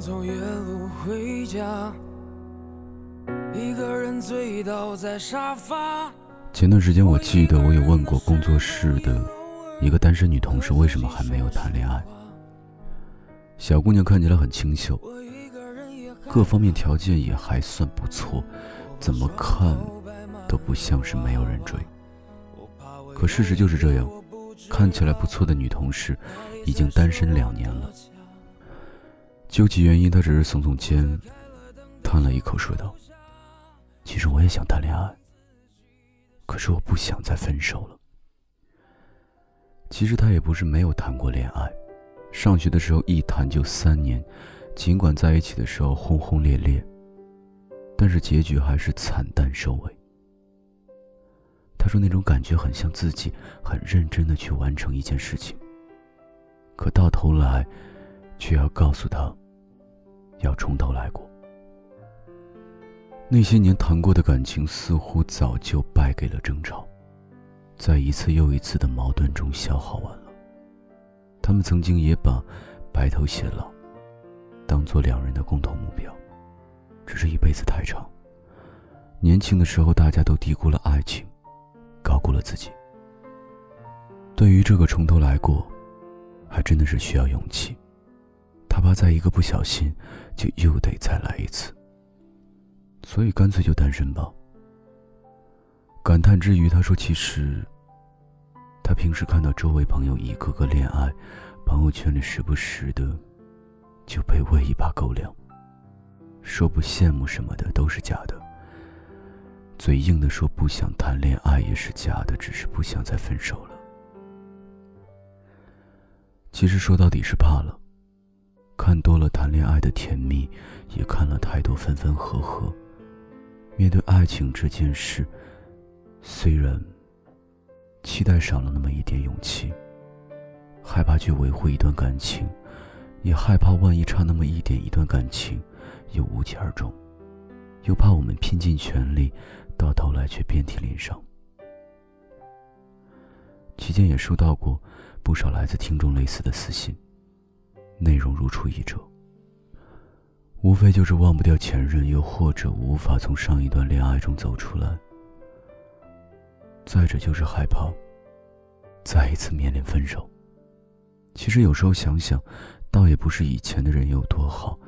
匆匆夜路回家，一个人醉倒在沙发。前段时间我记得我有问过工作室的一个单身女同事，为什么还没有谈恋爱？小姑娘看起来很清秀，各方面条件也还算不错，怎么看都不像是没有人追。可事实就是这样，看起来不错的女同事已经单身两年了。究其原因，他只是耸耸肩，叹了一口，说道：“其实我也想谈恋爱，可是我不想再分手了。”其实他也不是没有谈过恋爱，上学的时候一谈就三年，尽管在一起的时候轰轰烈烈，但是结局还是惨淡收尾。他说：“那种感觉很像自己很认真的去完成一件事情，可到头来，却要告诉他，要从头来过。那些年谈过的感情，似乎早就败给了争吵，在一次又一次的矛盾中消耗完了。他们曾经也把白头偕老当做两人的共同目标，只是一辈子太长，年轻的时候大家都低估了爱情。”高估了自己。对于这个从头来过，还真的是需要勇气。怕再一个不小心，就又得再来一次。所以干脆就单身吧。感叹之余，他说：“其实，他平时看到周围朋友一个个恋爱，朋友圈里时不时的就被喂一把狗粮，说不羡慕什么的都是假的。”嘴硬的说不想谈恋爱也是假的，只是不想再分手了。其实说到底是怕了，看多了谈恋爱的甜蜜，也看了太多分分合合。面对爱情这件事，虽然期待少了那么一点勇气，害怕去维护一段感情，也害怕万一差那么一点，一段感情又无疾而终，又怕我们拼尽全力。到头来却遍体鳞伤。期间也收到过不少来自听众类似的私信，内容如出一辙，无非就是忘不掉前任，又或者无法从上一段恋爱中走出来，再者就是害怕再一次面临分手。其实有时候想想，倒也不是以前的人有多好，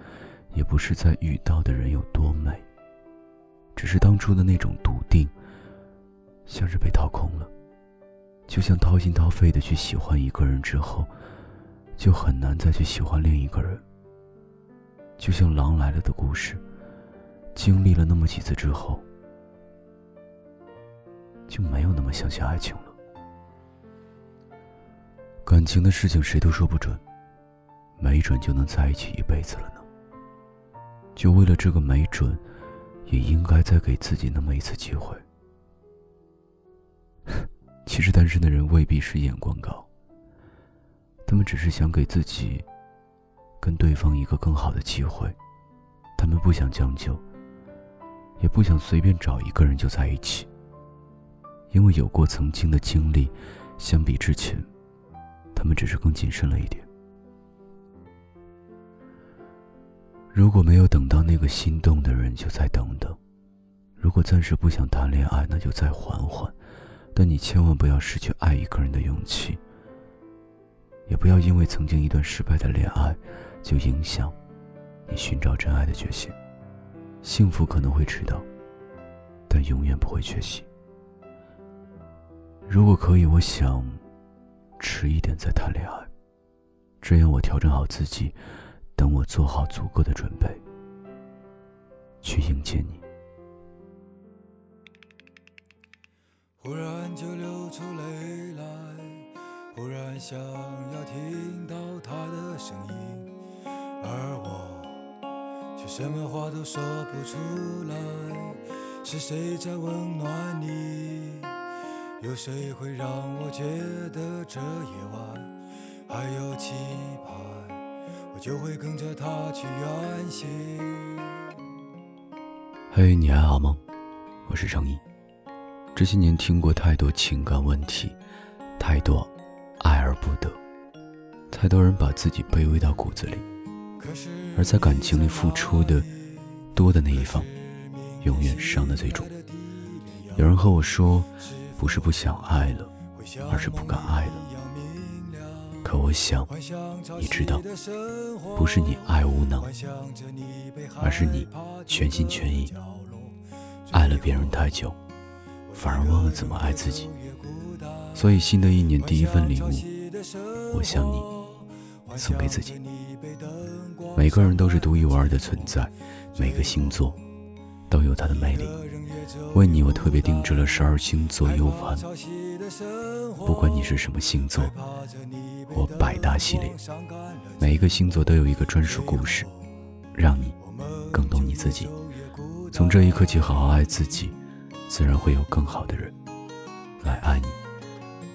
也不是再遇到的人有多美。只是当初的那种笃定，像是被掏空了，就像掏心掏肺的去喜欢一个人之后，就很难再去喜欢另一个人。就像《狼来了》的故事，经历了那么几次之后，就没有那么相信爱情了。感情的事情谁都说不准，没准就能在一起一辈子了呢。就为了这个没准。也应该再给自己那么一次机会。其实单身的人未必是眼光高，他们只是想给自己跟对方一个更好的机会，他们不想将就，也不想随便找一个人就在一起，因为有过曾经的经历，相比之前，他们只是更谨慎了一点。如果没有等到那个心动的人，就再等等；如果暂时不想谈恋爱，那就再缓缓。但你千万不要失去爱一个人的勇气，也不要因为曾经一段失败的恋爱，就影响你寻找真爱的决心。幸福可能会迟到，但永远不会缺席。如果可以，我想迟一点再谈恋爱，这样我调整好自己。等我做好足够的准备，去迎接你。忽然就流出泪来，然想要听到他的声音，而我却什么话都说不出来。是谁在温暖你？有谁会让我觉得这夜晚还有期盼？我就会跟着他去远行。嘿，你还好吗？我是程毅。这些年听过太多情感问题，太多爱而不得，太多人把自己卑微到骨子里，而在感情里付出的多的那一方，永远伤得最重。有人和我说，不是不想爱了，而是不敢爱了。可我想，你知道，不是你爱无能，而是你全心全意爱了别人太久，反而忘了怎么爱自己。所以，新的一年第一份礼物，我想你送给自己。每个人都是独一无二的存在，每个星座都有它的魅力。为你，我特别定制了十二星座 U 盘，不管你是什么星座，我百搭系列，每一个星座都有一个专属故事，让你更懂你自己。从这一刻起，好好爱自己，自然会有更好的人来爱你。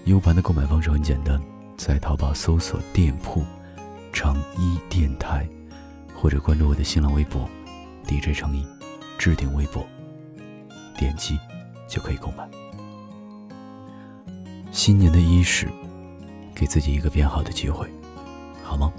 U 盘的购买方式很简单，在淘宝搜索店铺“长一电台”，或者关注我的新浪微博 “DJ 长一”，置顶微博。点击就可以购买。新年的伊始，给自己一个变好的机会，好吗？